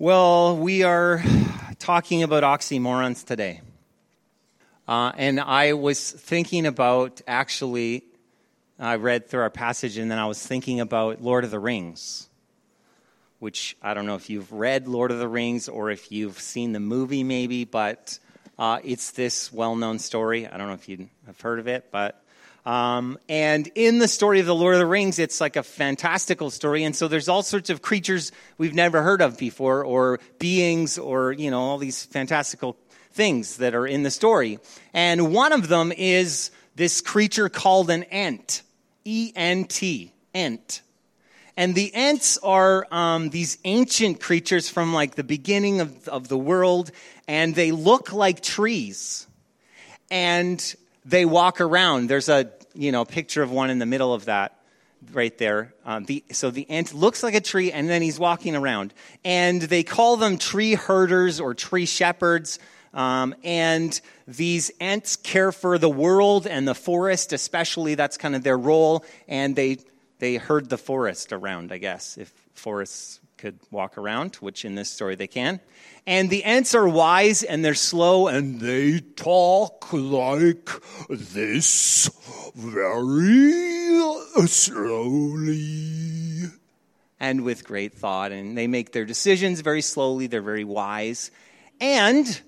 Well, we are talking about oxymorons today. Uh, and I was thinking about actually, I read through our passage and then I was thinking about Lord of the Rings, which I don't know if you've read Lord of the Rings or if you've seen the movie maybe, but uh, it's this well known story. I don't know if you have heard of it, but um, and in the story of the Lord of the Rings, it's like a fantastical story. And so there's all sorts of creatures we've never heard of before, or beings, or, you know, all these fantastical things that are in the story. And one of them is this creature called an Ent E N T. Ent. And the Ents are um, these ancient creatures from like the beginning of, of the world, and they look like trees. And they walk around. There's a you know, picture of one in the middle of that right there. Um, the, so the Ent looks like a tree, and then he's walking around. And they call them tree herders or tree shepherds. Um, and these Ents care for the world and the forest, especially. That's kind of their role. And they they herd the forest around, I guess, if forests could walk around, which in this story they can. And the Ents are wise and they're slow and they talk like this very slowly and with great thought. And they make their decisions very slowly, they're very wise. And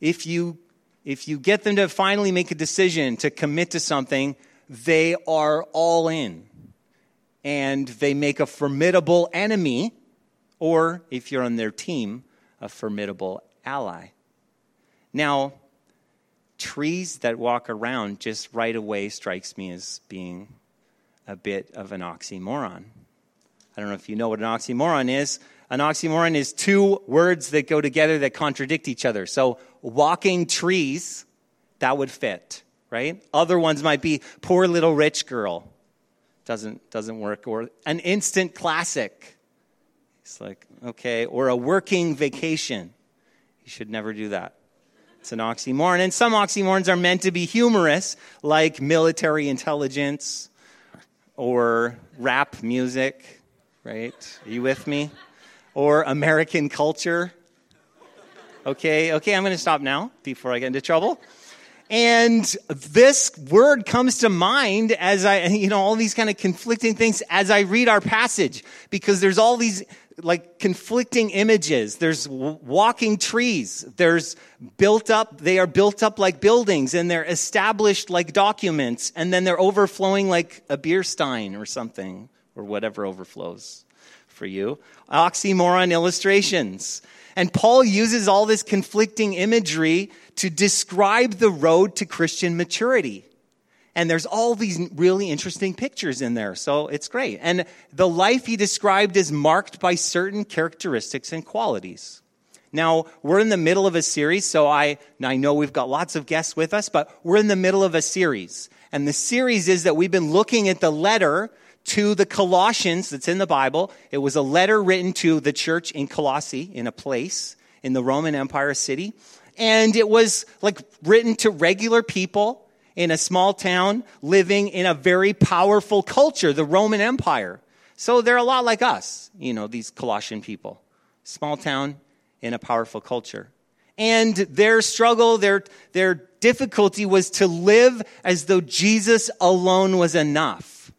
if you if you get them to finally make a decision to commit to something, they are all in. And they make a formidable enemy, or if you're on their team, a formidable ally. Now, trees that walk around just right away strikes me as being a bit of an oxymoron. I don't know if you know what an oxymoron is. An oxymoron is two words that go together that contradict each other. So, walking trees, that would fit, right? Other ones might be poor little rich girl. Doesn't, doesn't work. Or an instant classic it's like, okay, or a working vacation. You should never do that. It's an oxymoron. And some oxymorons are meant to be humorous, like military intelligence or rap music, right? Are you with me? Or American culture. Okay, okay, I'm going to stop now before I get into trouble. And this word comes to mind as I, you know, all these kind of conflicting things as I read our passage, because there's all these like conflicting images. There's walking trees. There's built up, they are built up like buildings and they're established like documents and then they're overflowing like a beer stein or something or whatever overflows for you. Oxymoron illustrations. And Paul uses all this conflicting imagery to describe the road to Christian maturity. And there's all these really interesting pictures in there. So it's great. And the life he described is marked by certain characteristics and qualities. Now, we're in the middle of a series, so I, I know we've got lots of guests with us, but we're in the middle of a series. And the series is that we've been looking at the letter to the Colossians that's in the Bible. It was a letter written to the church in Colossae, in a place in the Roman Empire city. And it was like written to regular people in a small town living in a very powerful culture, the Roman Empire. So they're a lot like us, you know, these Colossian people. Small town in a powerful culture. And their struggle, their, their difficulty was to live as though Jesus alone was enough.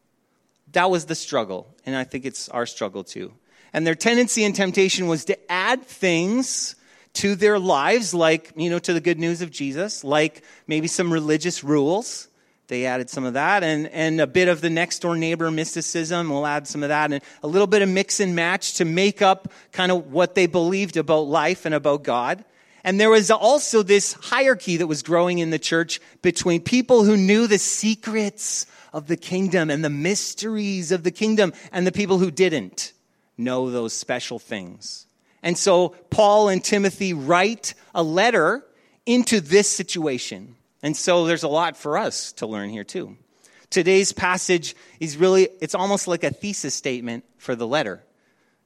That was the struggle. And I think it's our struggle too. And their tendency and temptation was to add things to their lives, like, you know, to the good news of Jesus, like maybe some religious rules. They added some of that and, and a bit of the next door neighbor mysticism. We'll add some of that and a little bit of mix and match to make up kind of what they believed about life and about God. And there was also this hierarchy that was growing in the church between people who knew the secrets of the kingdom and the mysteries of the kingdom and the people who didn't know those special things. And so Paul and Timothy write a letter into this situation. And so there's a lot for us to learn here too. Today's passage is really, it's almost like a thesis statement for the letter.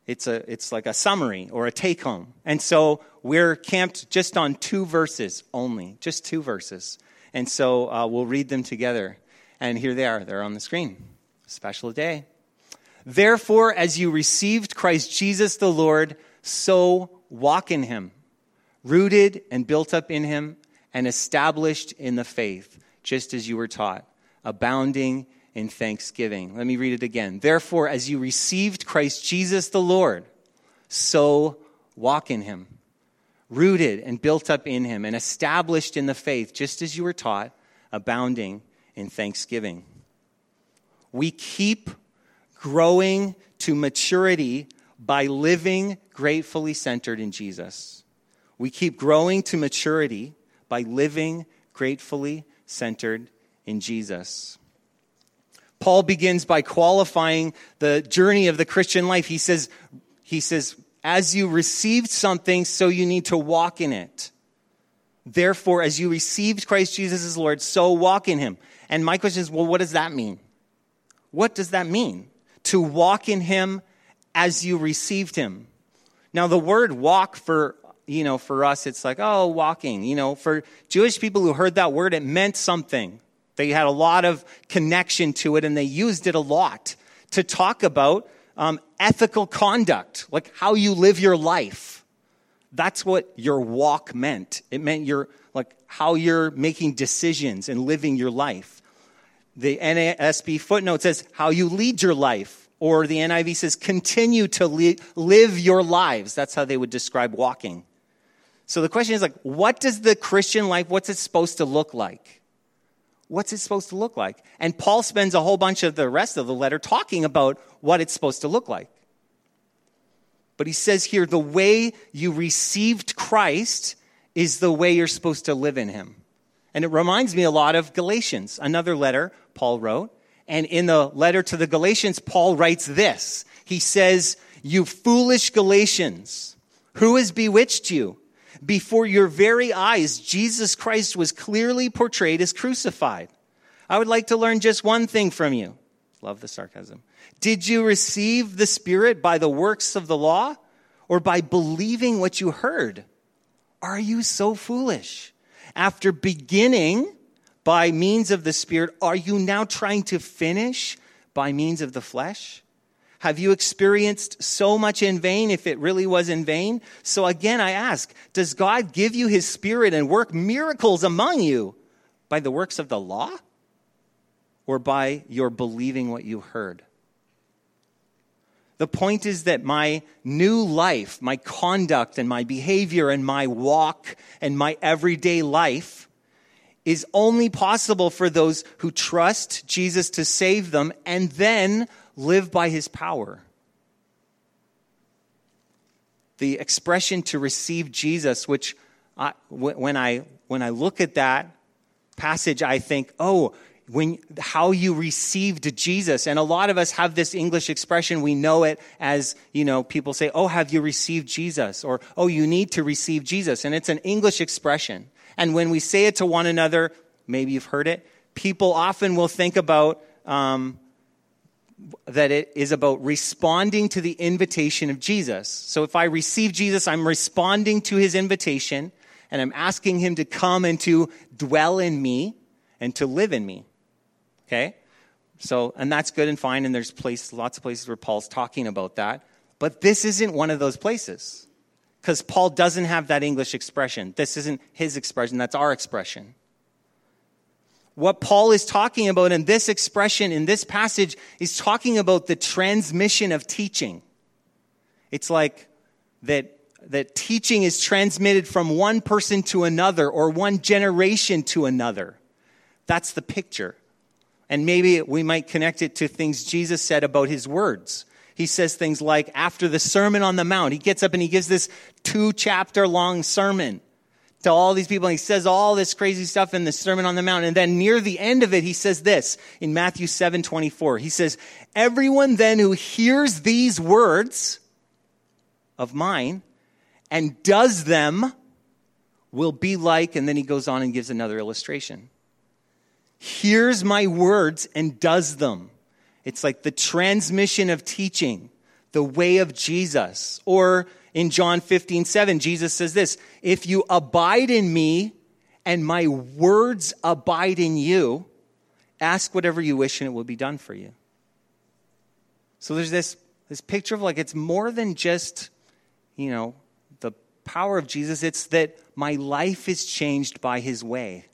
It's, a, it's like a summary or a take home. And so we're camped just on two verses only, just two verses. And so uh, we'll read them together. And here they are, they're on the screen. Special day. Therefore, as you received Christ Jesus the Lord, so walk in him, rooted and built up in him, and established in the faith, just as you were taught, abounding in thanksgiving. Let me read it again. Therefore, as you received Christ Jesus the Lord, so walk in him, rooted and built up in him, and established in the faith, just as you were taught, abounding in thanksgiving. We keep growing to maturity by living gratefully centered in Jesus. We keep growing to maturity by living gratefully centered in Jesus. Paul begins by qualifying the journey of the Christian life. He says, he says, as you received something, so you need to walk in it. Therefore, as you received Christ Jesus as Lord, so walk in him. And my question is, well, what does that mean? What does that mean? To walk in him as you received him. Now, the word walk for, you know, for us, it's like, oh, walking. You know, for Jewish people who heard that word, it meant something. They had a lot of connection to it and they used it a lot to talk about um, ethical conduct, like how you live your life. That's what your walk meant. It meant your, like how you're making decisions and living your life. The NASB footnote says how you lead your life, or the NIV says continue to li- live your lives. That's how they would describe walking. So the question is like, what does the Christian life, what's it supposed to look like? what's it supposed to look like? And Paul spends a whole bunch of the rest of the letter talking about what it's supposed to look like. But he says here the way you received Christ is the way you're supposed to live in him. And it reminds me a lot of Galatians, another letter Paul wrote. And in the letter to the Galatians, Paul writes this. He says, You foolish Galatians, who has bewitched you? before your very eyes, Jesus Christ was clearly portrayed as crucified. I would like to learn just one thing from you. Love the sarcasm. Did you receive the Spirit by the works of the law or by believing what you heard? Are you so foolish? After beginning by means of the Spirit, are you now trying to finish by means of the flesh? Have you experienced so much in vain if it really was in vain? So again, I ask, does God give you his spirit and work miracles among you by the works of the law or by your believing what you heard? The point is that my new life, my conduct and my behavior and my walk and my everyday life is only possible for those who trust Jesus to save them and then live by his power. The expression to receive Jesus, which I, when, I, when I look at that passage, I think, oh, when, how you received Jesus. And a lot of us have this English expression. We know it as, you know, people say, oh, have you received Jesus? Or, oh, you need to receive Jesus. And it's an English expression. And when we say it to one another, maybe you've heard it, people often will think about, um, that it is about responding to the invitation of Jesus. So if I receive Jesus, I'm responding to his invitation and I'm asking him to come and to dwell in me and to live in me. Okay? So, and that's good and fine, and there's place, lots of places where Paul's talking about that. But this isn't one of those places. Because Paul doesn't have that English expression. This isn't his expression, that's our expression. What Paul is talking about in this expression, in this passage, is talking about the transmission of teaching. It's like that, that teaching is transmitted from one person to another or one generation to another. That's the picture. And maybe we might connect it to things Jesus said about his words. He says things like, after the Sermon on the Mount, he gets up and he gives this two chapter long sermon to all these people. And he says all this crazy stuff in the Sermon on the Mount. And then near the end of it, he says this in Matthew 7 24. He says, Everyone then who hears these words of mine and does them will be like, and then he goes on and gives another illustration. Hears my words and does them. It's like the transmission of teaching, the way of Jesus, or in John 15, 7, Jesus says this If you abide in me and my words abide in you, ask whatever you wish and it will be done for you. So there's this, this picture of like it's more than just, you know, the power of Jesus, it's that my life is changed by his way.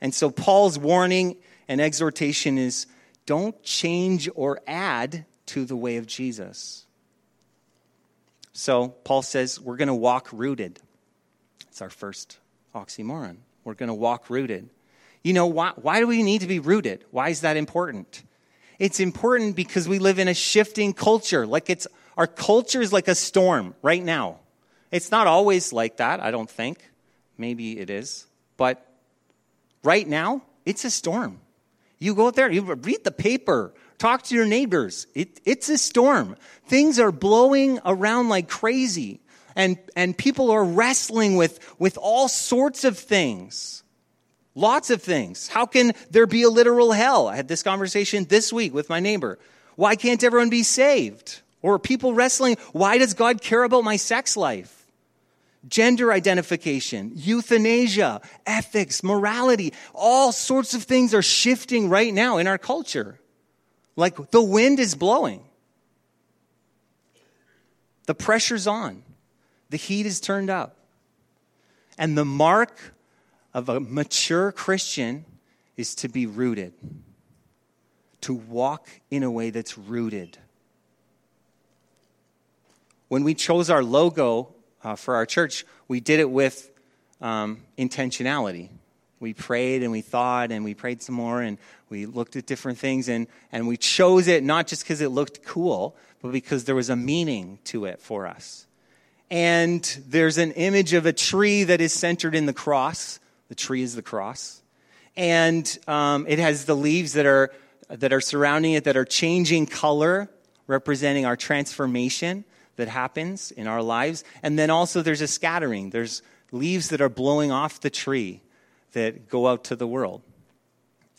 And so Paul's warning and exhortation is don't change or add to the way of Jesus. So Paul says we're going to walk rooted. It's our first oxymoron. We're going to walk rooted. You know, why, why do we need to be rooted? Why is that important? It's important because we live in a shifting culture. Like it's, our culture is like a storm right now. It's not always like that, I don't think. Maybe it is. But right now, it's a storm. You go out there, you read the paper, talk to your neighbors. It, it's a storm. Things are blowing around like crazy. And, and people are wrestling with, with all sorts of things. Lots of things. How can there be a literal hell? I had this conversation this week with my neighbor. Why can't everyone be saved? Or people wrestling, why does God care about my sex life? Gender identification, euthanasia, ethics, morality, all sorts of things are shifting right now in our culture. Like the wind is blowing. The pressure's on. The heat is turned up. And the mark of a mature Christian is to be rooted, to walk in a way that's rooted. When we chose our logo uh, for our church, we did it with um, intentionality. We prayed and we thought and we prayed some more and we looked at different things and, and we chose it not just because it looked cool, but because there was a meaning to it for us. And there's an image of a tree that is centered in the cross the tree is the cross. And um, it has the leaves that are, that are surrounding it that are changing color, representing our transformation that happens in our lives. And then also there's a scattering. There's leaves that are blowing off the tree that go out to the world.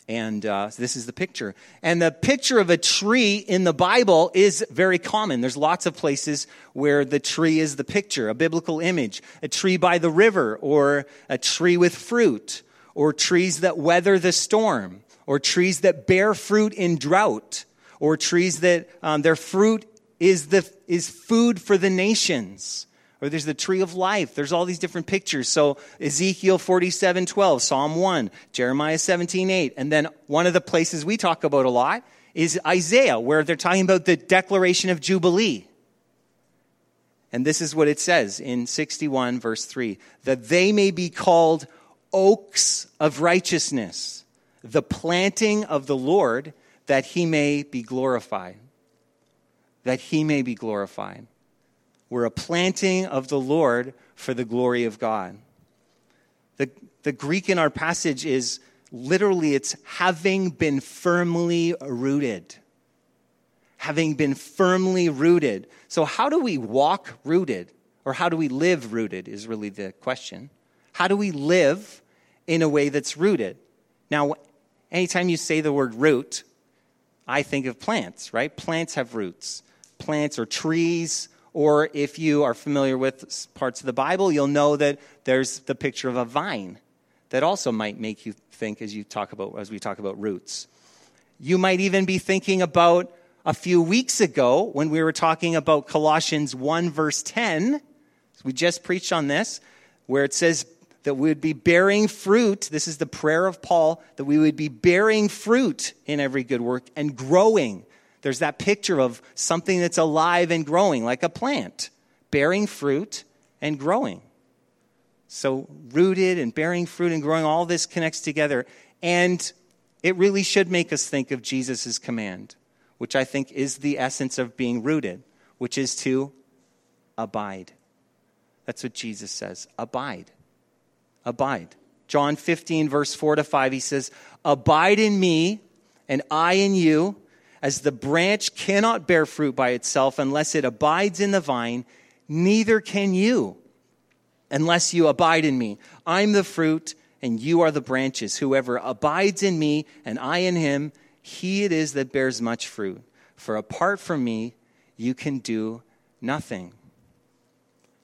And uh, this is the picture. And the picture of a tree in the Bible is very common. There's lots of places where the tree is the picture, a biblical image. A tree by the river, or a tree with fruit, or trees that weather the storm, or trees that bear fruit in drought, or trees that um, their fruit is, the, is food for the nations or there's the tree of life. There's all these different pictures. So Ezekiel 47, 12, Psalm 1, Jeremiah 17, 8. And then one of the places we talk about a lot is Isaiah, where they're talking about the declaration of Jubilee. And this is what it says in 61, verse 3 that they may be called oaks of righteousness, the planting of the Lord, that he may be glorified. That he may be glorified. We're a planting of the Lord for the glory of God. The, the Greek in our passage is literally it's having been firmly rooted. Having been firmly rooted. So, how do we walk rooted? Or how do we live rooted is really the question. How do we live in a way that's rooted? Now, anytime you say the word root, I think of plants, right? Plants have roots. Plants or trees or if you are familiar with parts of the Bible, you'll know that there's the picture of a vine that also might make you think as you talk about as we talk about roots. You might even be thinking about a few weeks ago when we were talking about Colossians 1 verse 10. We just preached on this where it says that we would be bearing fruit. This is the prayer of Paul that we would be bearing fruit in every good work and growing there's that picture of something that's alive and growing, like a plant, bearing fruit and growing. So, rooted and bearing fruit and growing, all this connects together. And it really should make us think of Jesus' command, which I think is the essence of being rooted, which is to abide. That's what Jesus says abide. Abide. John 15, verse 4 to 5, he says, Abide in me, and I in you as the branch cannot bear fruit by itself unless it abides in the vine, neither can you unless you abide in me. I'm the fruit, and you are the branches. Whoever abides in me, and I in him, he it is that bears much fruit. For apart from me, you can do nothing.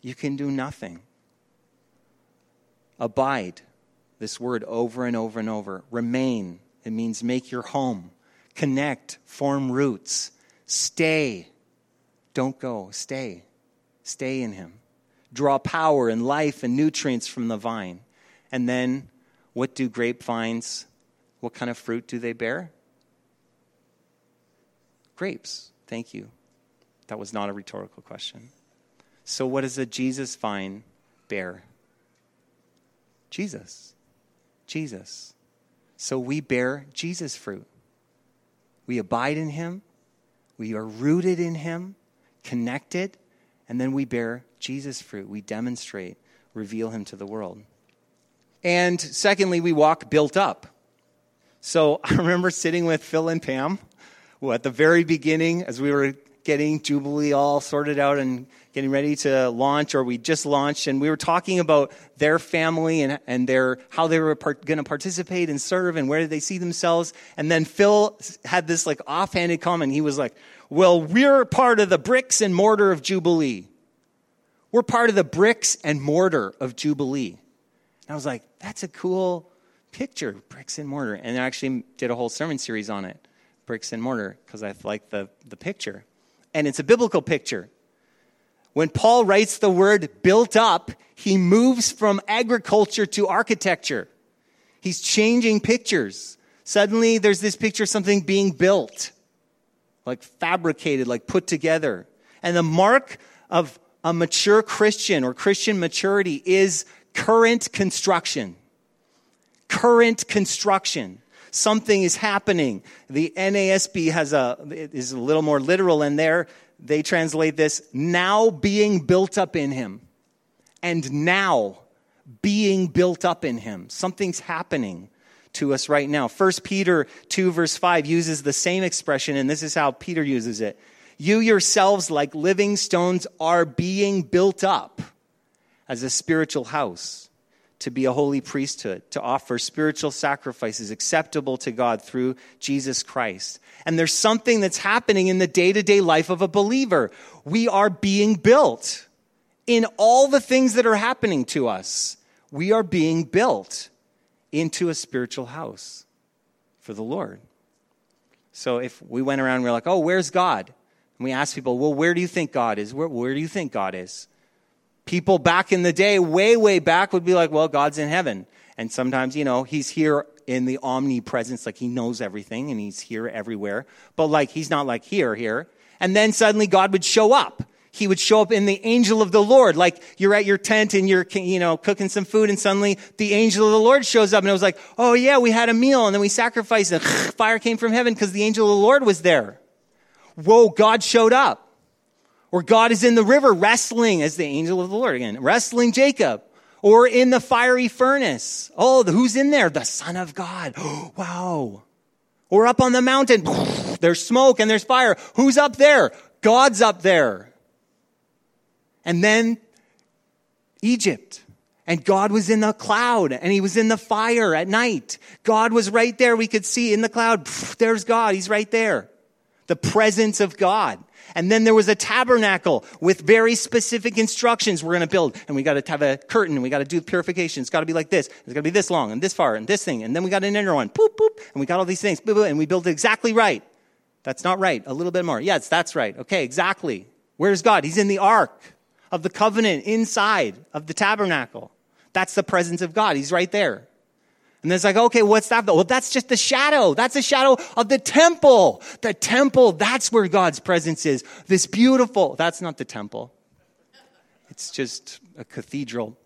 You can do nothing. Abide, this word over and over and over. Remain, it means make your home connect, form roots, stay. Don't go, stay. Stay in Him. draw power and life and nutrients from the vine. And then, what do grapevines, what kind of fruit do they bear? Grapes. Thank you. That was not a rhetorical question. So, what does a Jesus vine bear? Jesus. Jesus. So, we bear Jesus fruit. We abide in him, we are rooted in him, connected, and then we bear Jesus fruit. We demonstrate, reveal him to the world. And secondly, we walk built up. So I remember sitting with Phil and Pam at the very beginning as we were getting Jubilee all sorted out and getting ready to launch, or we just launched, and we were talking about their family and, and their, how they were part, going to participate and serve and where did they see themselves. And then Phil had this like offhanded comment. He was like, Well, we're part of the bricks and mortar of Jubilee. We're part of the bricks and mortar of Jubilee. And I was like, That's a cool picture, bricks and mortar. And I actually did a whole sermon series on it, bricks and mortar, because I like the, the picture and it's a biblical picture. When Paul writes the word built up, he moves from agriculture to architecture. He's changing pictures. Suddenly, there's this picture of something being built, like fabricated, like put together. And the mark of a mature Christian or Christian maturity is current construction. Current construction something is happening. The NASB has a, is a little more literal in there. They translate this now being built up in him. And now being built up in him. Something's happening to us right now. 1 Peter 2, verse 5 uses the same expression, and this is how Peter uses it. You yourselves, like living stones, are being built up as a spiritual house to be a holy priesthood, to offer spiritual sacrifices acceptable to God through Jesus Christ. And there's something that's happening in the day to day life of a believer. We are being built in all the things that are happening to us. We are being built into a spiritual house for the Lord. So if we went around and we're like, oh, where's God? And we ask people, well, where do you think God is? Where, where do you think God is? People back in the day, way, way back, would be like, well, God's in heaven. And sometimes, you know, he's here in the omnipresence, like he knows everything and he's here everywhere. But like, he's not like here, here. And then suddenly God would show up. He would show up in the angel of the Lord. Like you're at your tent and you're, you know, cooking some food and suddenly the angel of the Lord shows up and it was like, oh yeah, we had a meal and then we sacrificed and fire came from heaven because the angel of the Lord was there. Whoa, God showed up. Or God is in the river wrestling as the angel of the Lord again, wrestling Jacob. Or in the fiery furnace. Oh, who's in there? The Son of God. Oh, wow. Or up on the mountain. There's smoke and there's fire. Who's up there? God's up there. And then Egypt. And God was in the cloud and he was in the fire at night. God was right there. We could see in the cloud. There's God. He's right there. The presence of God. And then there was a tabernacle with very specific instructions we're going to build. And we got to have a curtain we got to do purification. It's got to be like this. It's got to be this long and this far and this thing. And then we got an inner one. Boop, boop. And we got all these things. Boop, boop, and we built it exactly right. That's not right. A little bit more. Yes, that's right. Okay, exactly. Where's God? He's in the ark of the covenant inside of the tabernacle. That's the presence of God. He's right there. And it's like, okay, what's that? Well, that's just the shadow. That's a shadow of the temple. The temple, that's where God's presence is. This beautiful, that's not the temple. It's just a cathedral.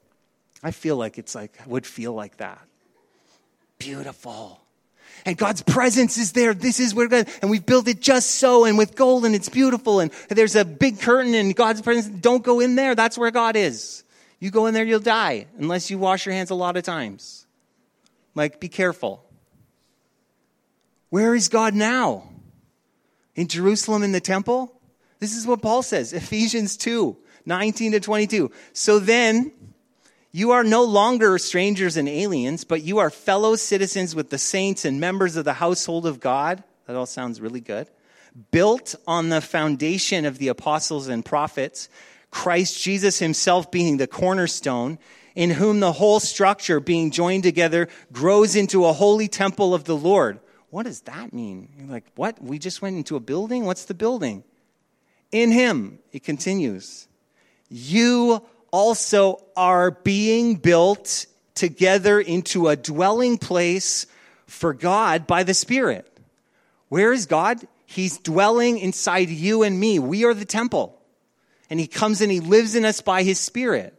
I feel like it's like, I would feel like that. Beautiful. And God's presence is there. This is where God, and we've built it just so, and with gold, and it's beautiful, and there's a big curtain, and God's presence. Don't go in there. That's where God is. You go in there, you'll die, unless you wash your hands a lot of times. Like, be careful. Where is God now? In Jerusalem in the temple? This is what Paul says, Ephesians 2 19 to 22. So then, you are no longer strangers and aliens, but you are fellow citizens with the saints and members of the household of God. That all sounds really good. Built on the foundation of the apostles and prophets, Christ Jesus himself being the cornerstone in whom the whole structure being joined together grows into a holy temple of the Lord. What does that mean? You're like, what? We just went into a building? What's the building? In him, it continues, you also are being built together into a dwelling place for God by the Spirit. Where is God? He's dwelling inside you and me. We are the temple. And He comes and He lives in us by His Spirit.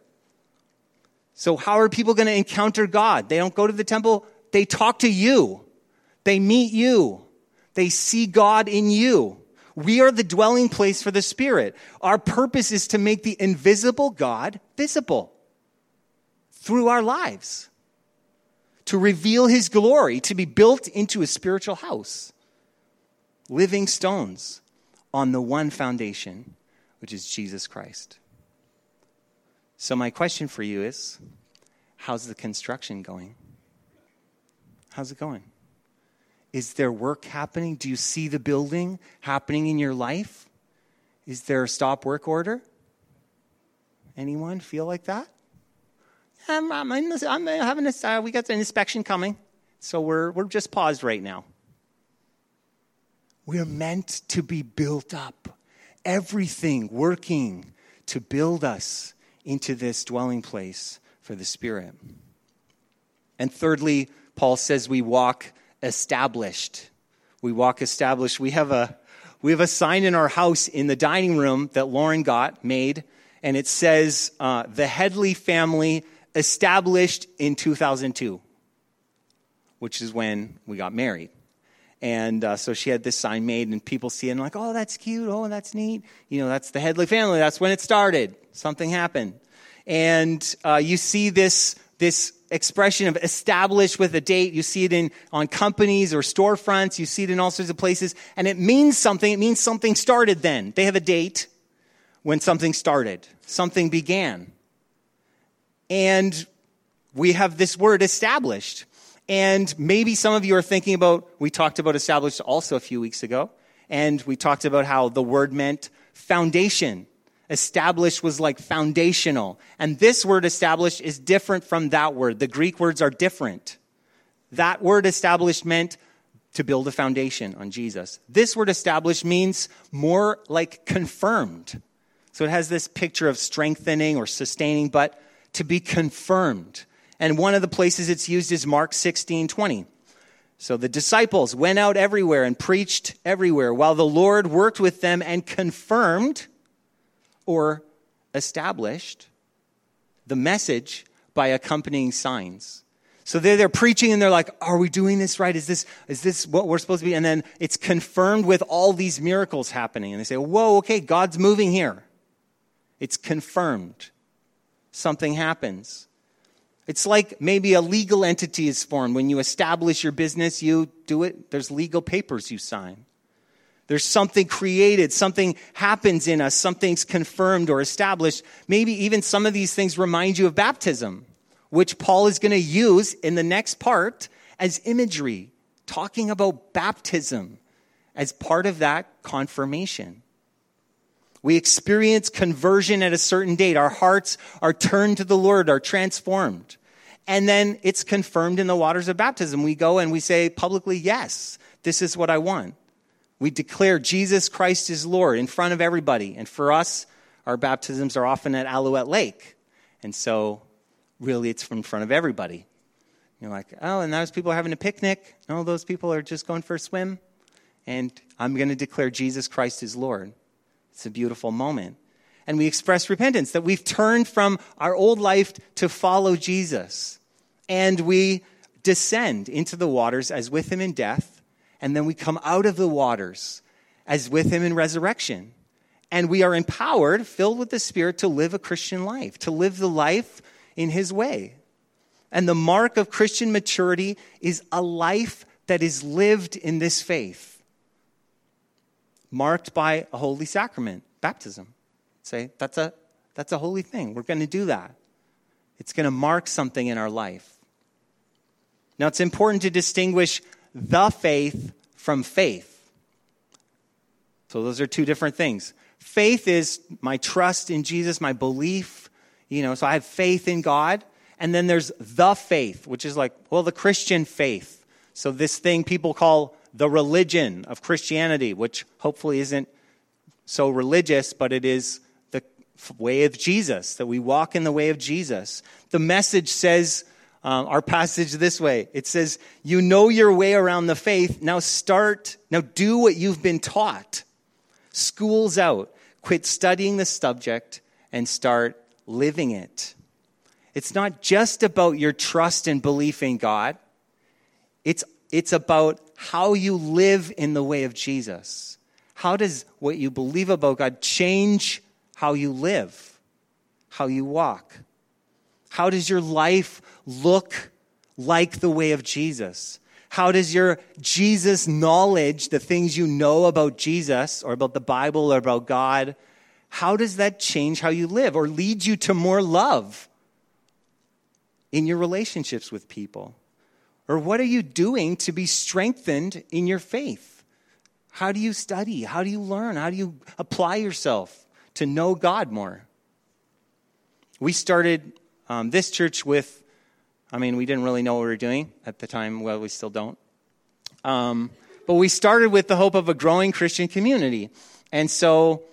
So, how are people going to encounter God? They don't go to the temple, they talk to you, they meet you, they see God in you. We are the dwelling place for the Spirit. Our purpose is to make the invisible God visible through our lives, to reveal His glory, to be built into a spiritual house. Living stones on the one foundation, which is Jesus Christ. So, my question for you is how's the construction going? How's it going? Is there work happening? Do you see the building happening in your life? Is there a stop work order? Anyone feel like that? I'm, I'm, I'm having a, uh, we got an inspection coming, so we're, we're just paused right now. We're meant to be built up, everything working to build us into this dwelling place for the Spirit. And thirdly, Paul says we walk established. We walk established. We have a we have a sign in our house in the dining room that Lauren got made, and it says uh, the Headley family established in 2002, which is when we got married. And uh, so she had this sign made, and people see it and like, oh, that's cute. Oh, that's neat. You know, that's the Headley family. That's when it started. Something happened. And uh, you see this, this expression of established with a date. You see it in, on companies or storefronts. You see it in all sorts of places. And it means something. It means something started then. They have a date when something started, something began. And we have this word established. And maybe some of you are thinking about, we talked about established also a few weeks ago. And we talked about how the word meant foundation. Established was like foundational. And this word established is different from that word. The Greek words are different. That word established meant to build a foundation on Jesus. This word established means more like confirmed. So it has this picture of strengthening or sustaining, but to be confirmed. And one of the places it's used is Mark 16 20. So the disciples went out everywhere and preached everywhere while the Lord worked with them and confirmed or established the message by accompanying signs. So they're, they're preaching and they're like, are we doing this right? Is this, is this what we're supposed to be? And then it's confirmed with all these miracles happening. And they say, whoa, okay, God's moving here. It's confirmed. Something happens. It's like maybe a legal entity is formed. When you establish your business, you do it, there's legal papers you sign. There's something created, something happens in us, something's confirmed or established. Maybe even some of these things remind you of baptism, which Paul is going to use in the next part as imagery, talking about baptism as part of that confirmation. We experience conversion at a certain date. Our hearts are turned to the Lord, are transformed. And then it's confirmed in the waters of baptism. We go and we say publicly, yes, this is what I want. We declare Jesus Christ is Lord in front of everybody. And for us, our baptisms are often at Alouette Lake. And so, really, it's in front of everybody. You're like, oh, and those people are having a picnic. No, those people are just going for a swim. And I'm going to declare Jesus Christ is Lord. It's a beautiful moment. And we express repentance that we've turned from our old life to follow Jesus. And we descend into the waters as with him in death and then we come out of the waters as with him in resurrection. And we are empowered, filled with the Spirit, to live a Christian life, to live the life in his way. And the mark of Christian maturity is a life that is lived in this faith, marked by a holy sacrament, baptism. Say, that's a, that's a holy thing. We're going to do that. It's going to mark something in our life. Now, it's important to distinguish the faith from faith. So those are two different things. Faith is my trust in Jesus, my belief, you know, so I have faith in God. And then there's the faith, which is like, well, the Christian faith. So this thing people call the religion of Christianity, which hopefully isn't so religious, but it is the way of Jesus, that we walk in the way of Jesus. The message says, um, our passage this way it says, You know your way around the faith. Now start, now do what you've been taught. School's out. Quit studying the subject and start living it. It's not just about your trust and belief in God, it's, it's about how you live in the way of Jesus. How does what you believe about God change how you live, how you walk? How does your life look like the way of Jesus? How does your Jesus knowledge, the things you know about Jesus or about the Bible or about God, how does that change how you live or lead you to more love in your relationships with people? Or what are you doing to be strengthened in your faith? How do you study? How do you learn? How do you apply yourself to know God more? We started um, this church with, I mean, we didn't really know what we were doing at the time. Well, we still don't. Um, but we started with the hope of a growing Christian community. And so,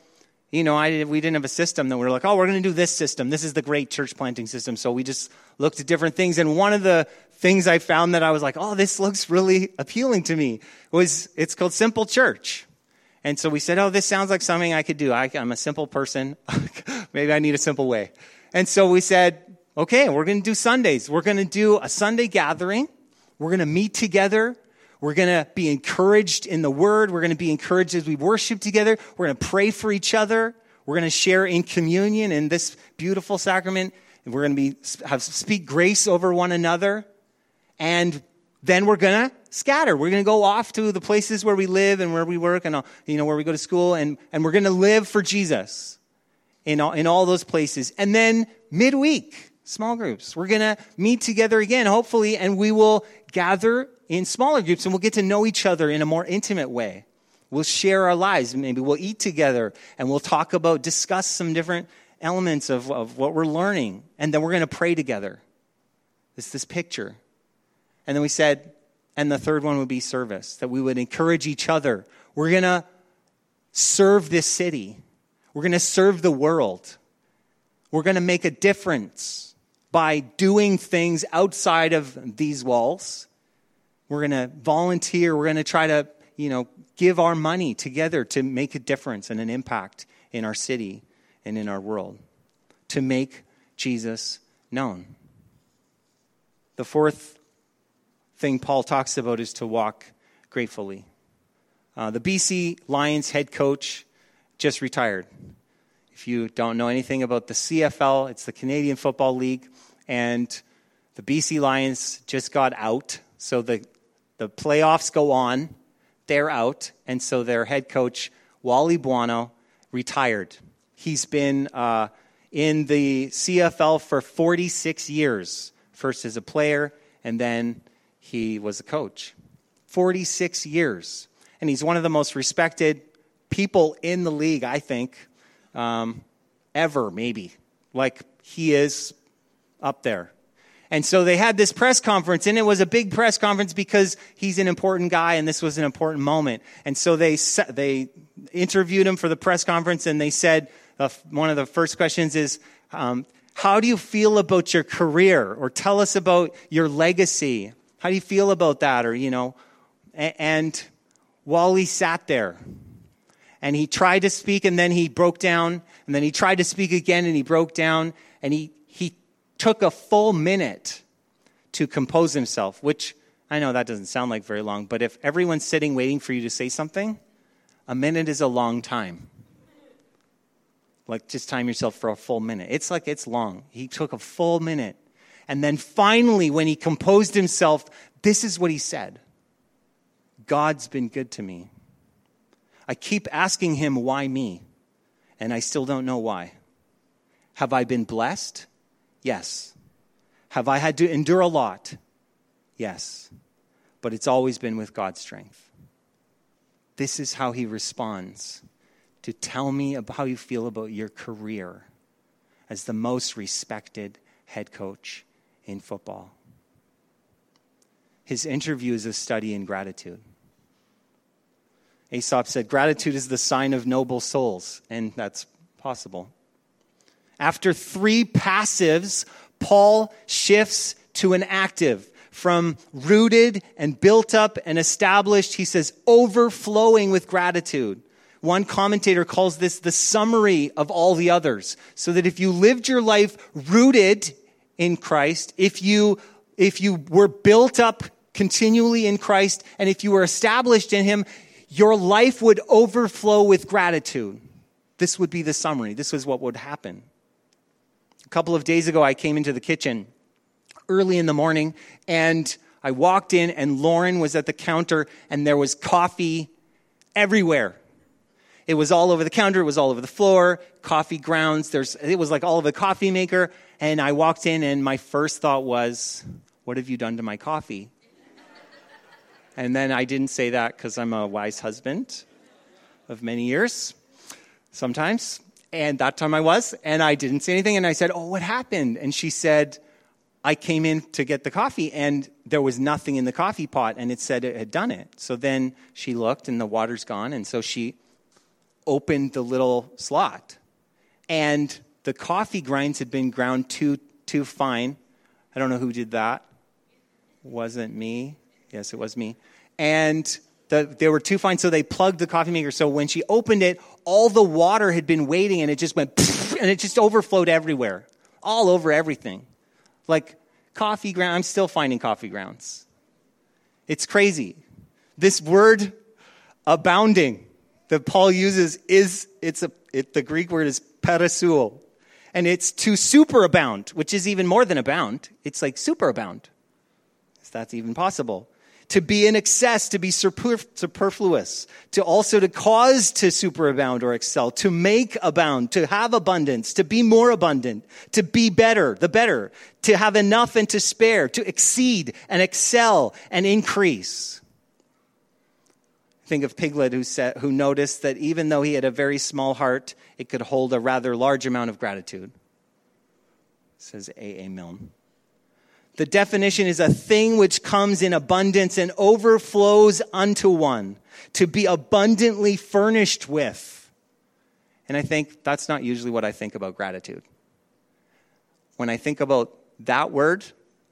you know, I, we didn't have a system that we were like, oh, we're going to do this system. This is the great church planting system. So we just looked at different things. And one of the things I found that I was like, oh, this looks really appealing to me was it's called Simple Church. And so we said, oh, this sounds like something I could do. I, am a simple person. Maybe I need a simple way. And so we said, okay, we're going to do Sundays. We're going to do a Sunday gathering. We're going to meet together. We're going to be encouraged in the word. We're going to be encouraged as we worship together. We're going to pray for each other. We're going to share in communion in this beautiful sacrament. And We're going to be, have, speak grace over one another. And then we're going to scatter. We're going to go off to the places where we live and where we work and, you know, where we go to school. And, and we're going to live for Jesus in all, in all those places. And then midweek, small groups. We're going to meet together again, hopefully, and we will gather in smaller groups and we'll get to know each other in a more intimate way. We'll share our lives. Maybe we'll eat together and we'll talk about, discuss some different elements of, of what we're learning. And then we're going to pray together. It's this picture. And then we said, and the third one would be service, that we would encourage each other. We're going to serve this city. We're going to serve the world. We're going to make a difference by doing things outside of these walls. We're going to volunteer. We're going to try to, you know, give our money together to make a difference and an impact in our city and in our world, to make Jesus known. The fourth thing Paul talks about is to walk gratefully. Uh, the BC Lions head coach just retired. If you don't know anything about the CFL, it's the Canadian Football League, and the BC Lions just got out. So the, the playoffs go on, they're out, and so their head coach, Wally Buono, retired. He's been uh, in the CFL for 46 years, first as a player, and then he was a coach. 46 years. And he's one of the most respected people in the league, I think, um, ever, maybe. Like he is up there. And so they had this press conference, and it was a big press conference because he's an important guy, and this was an important moment. And so they they interviewed him for the press conference, and they said uh, one of the first questions is, um, "How do you feel about your career?" Or tell us about your legacy. How do you feel about that? Or you know, and Wally sat there, and he tried to speak, and then he broke down, and then he tried to speak again, and he broke down, and he took a full minute to compose himself, which I know that doesn't sound like very long, but if everyone's sitting waiting for you to say something, a minute is a long time. Like just time yourself for a full minute. It's like it's long. He took a full minute. And then finally, when he composed himself, this is what he said God's been good to me. I keep asking him, why me? And I still don't know why. Have I been blessed? Yes. Have I had to endure a lot? Yes. But it's always been with God's strength. This is how he responds to tell me about how you feel about your career as the most respected head coach in football. His interview is a study in gratitude. Aesop said, Gratitude is the sign of noble souls, and that's possible. After three passives, Paul shifts to an active. From rooted and built up and established, he says, overflowing with gratitude. One commentator calls this the summary of all the others. So that if you lived your life rooted in Christ, if you, if you were built up continually in Christ, and if you were established in Him, your life would overflow with gratitude. This would be the summary. This is what would happen. A couple of days ago, I came into the kitchen early in the morning and I walked in, and Lauren was at the counter, and there was coffee everywhere. It was all over the counter, it was all over the floor, coffee grounds. There's, it was like all of a coffee maker. And I walked in, and my first thought was, What have you done to my coffee? And then I didn't say that because I'm a wise husband of many years, sometimes. And that time I was, and I didn't say anything. And I said, Oh, what happened? And she said, I came in to get the coffee, and there was nothing in the coffee pot, and it said it had done it. So then she looked, and the water's gone. And so she opened the little slot. And the coffee grinds had been ground too, too fine. I don't know who did that. Wasn't me. Yes, it was me. And the, they were too fine, so they plugged the coffee maker. So when she opened it, all the water had been waiting and it just went, and it just overflowed everywhere, all over everything. Like coffee ground, I'm still finding coffee grounds. It's crazy. This word, abounding, that Paul uses is, it's a, it, the Greek word is perissuo. And it's to superabound, which is even more than abound. It's like superabound. If that's even possible to be in excess, to be superfluous, to also to cause to superabound or excel, to make abound, to have abundance, to be more abundant, to be better, the better, to have enough and to spare, to exceed and excel and increase. Think of Piglet, who, said, who noticed that even though he had a very small heart, it could hold a rather large amount of gratitude. Says A. A. Milne. The definition is a thing which comes in abundance and overflows unto one, to be abundantly furnished with. And I think that's not usually what I think about gratitude. When I think about that word,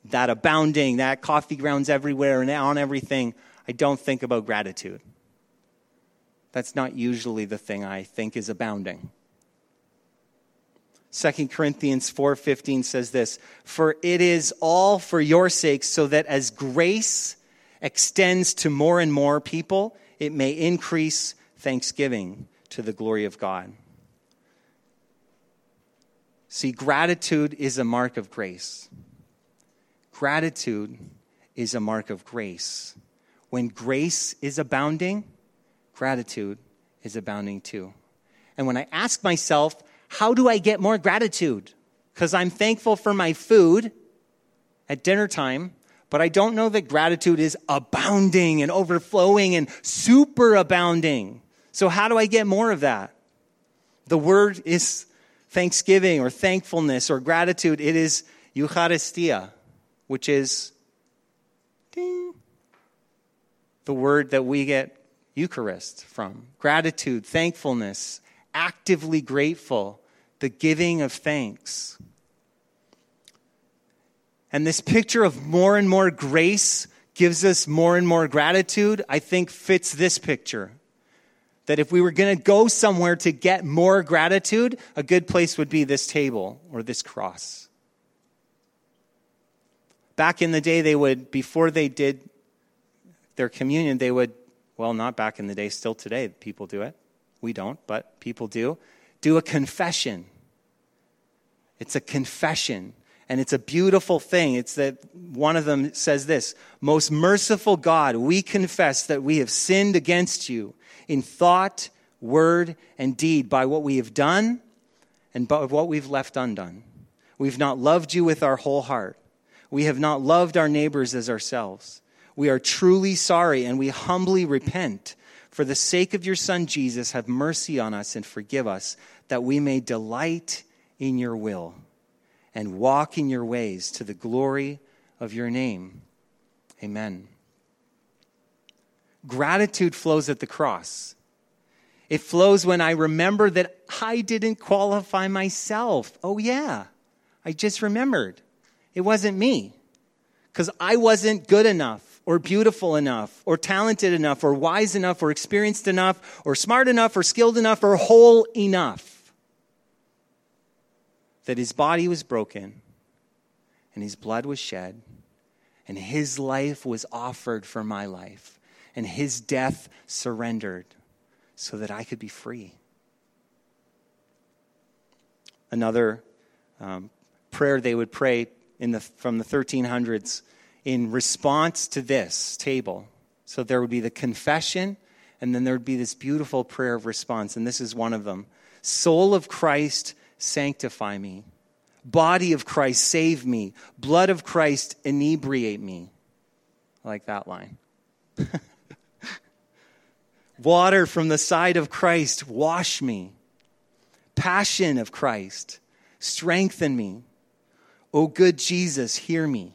that abounding, that coffee grounds everywhere and on everything, I don't think about gratitude. That's not usually the thing I think is abounding. 2 Corinthians 4:15 says this, "For it is all for your sake so that as grace extends to more and more people, it may increase thanksgiving to the glory of God." See, gratitude is a mark of grace. Gratitude is a mark of grace. When grace is abounding, gratitude is abounding too. And when I ask myself, how do I get more gratitude? Because I'm thankful for my food at dinner time, but I don't know that gratitude is abounding and overflowing and super abounding. So, how do I get more of that? The word is thanksgiving or thankfulness or gratitude. It is Eucharistia, which is ding, the word that we get Eucharist from. Gratitude, thankfulness, actively grateful the giving of thanks. And this picture of more and more grace gives us more and more gratitude, I think fits this picture. That if we were going to go somewhere to get more gratitude, a good place would be this table or this cross. Back in the day, they would, before they did their communion, they would, well, not back in the day, still today, people do it. We don't, but people do. Do a confession. It's a confession. And it's a beautiful thing. It's that one of them says this Most merciful God, we confess that we have sinned against you in thought, word, and deed by what we have done and by what we've left undone. We've not loved you with our whole heart. We have not loved our neighbors as ourselves. We are truly sorry and we humbly repent. For the sake of your Son Jesus, have mercy on us and forgive us, that we may delight in your will and walk in your ways to the glory of your name. Amen. Gratitude flows at the cross. It flows when I remember that I didn't qualify myself. Oh, yeah, I just remembered. It wasn't me because I wasn't good enough or beautiful enough or talented enough or wise enough or experienced enough or smart enough or skilled enough or whole enough. That his body was broken and his blood was shed and his life was offered for my life and his death surrendered so that I could be free. Another um, prayer they would pray in the, from the 1300s in response to this table. So there would be the confession, and then there would be this beautiful prayer of response, and this is one of them Soul of Christ, sanctify me. Body of Christ, save me. Blood of Christ, inebriate me. I like that line. Water from the side of Christ, wash me. Passion of Christ, strengthen me. O good Jesus, hear me.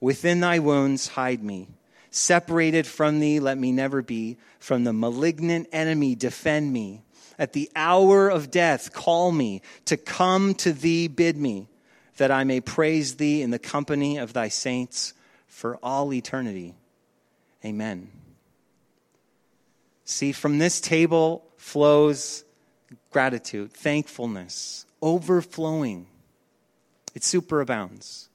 Within thy wounds, hide me. Separated from thee, let me never be. From the malignant enemy, defend me. At the hour of death, call me. To come to thee, bid me, that I may praise thee in the company of thy saints for all eternity. Amen. See, from this table flows gratitude, thankfulness, overflowing. It superabounds.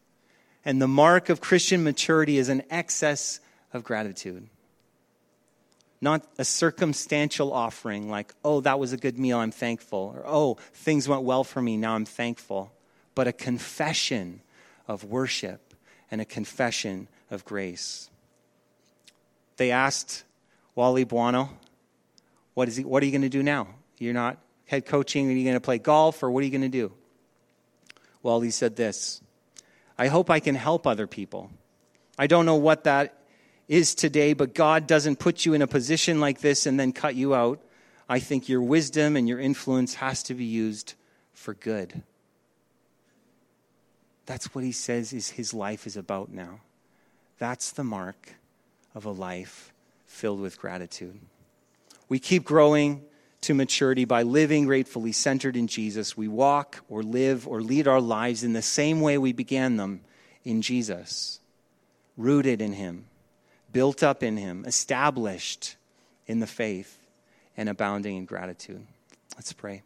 And the mark of Christian maturity is an excess of gratitude. Not a circumstantial offering like, oh, that was a good meal, I'm thankful. Or, oh, things went well for me, now I'm thankful. But a confession of worship and a confession of grace. They asked Wally Buono, what, is he, what are you going to do now? You're not head coaching. Are you going to play golf or what are you going to do? Well, he said this I hope I can help other people. I don't know what that is today, but God doesn't put you in a position like this and then cut you out. I think your wisdom and your influence has to be used for good. That's what he says is his life is about now. That's the mark of a life filled with gratitude. We keep growing to maturity by living gratefully centered in Jesus. We walk or live or lead our lives in the same way we began them in Jesus, rooted in Him, built up in Him, established in the faith, and abounding in gratitude. Let's pray.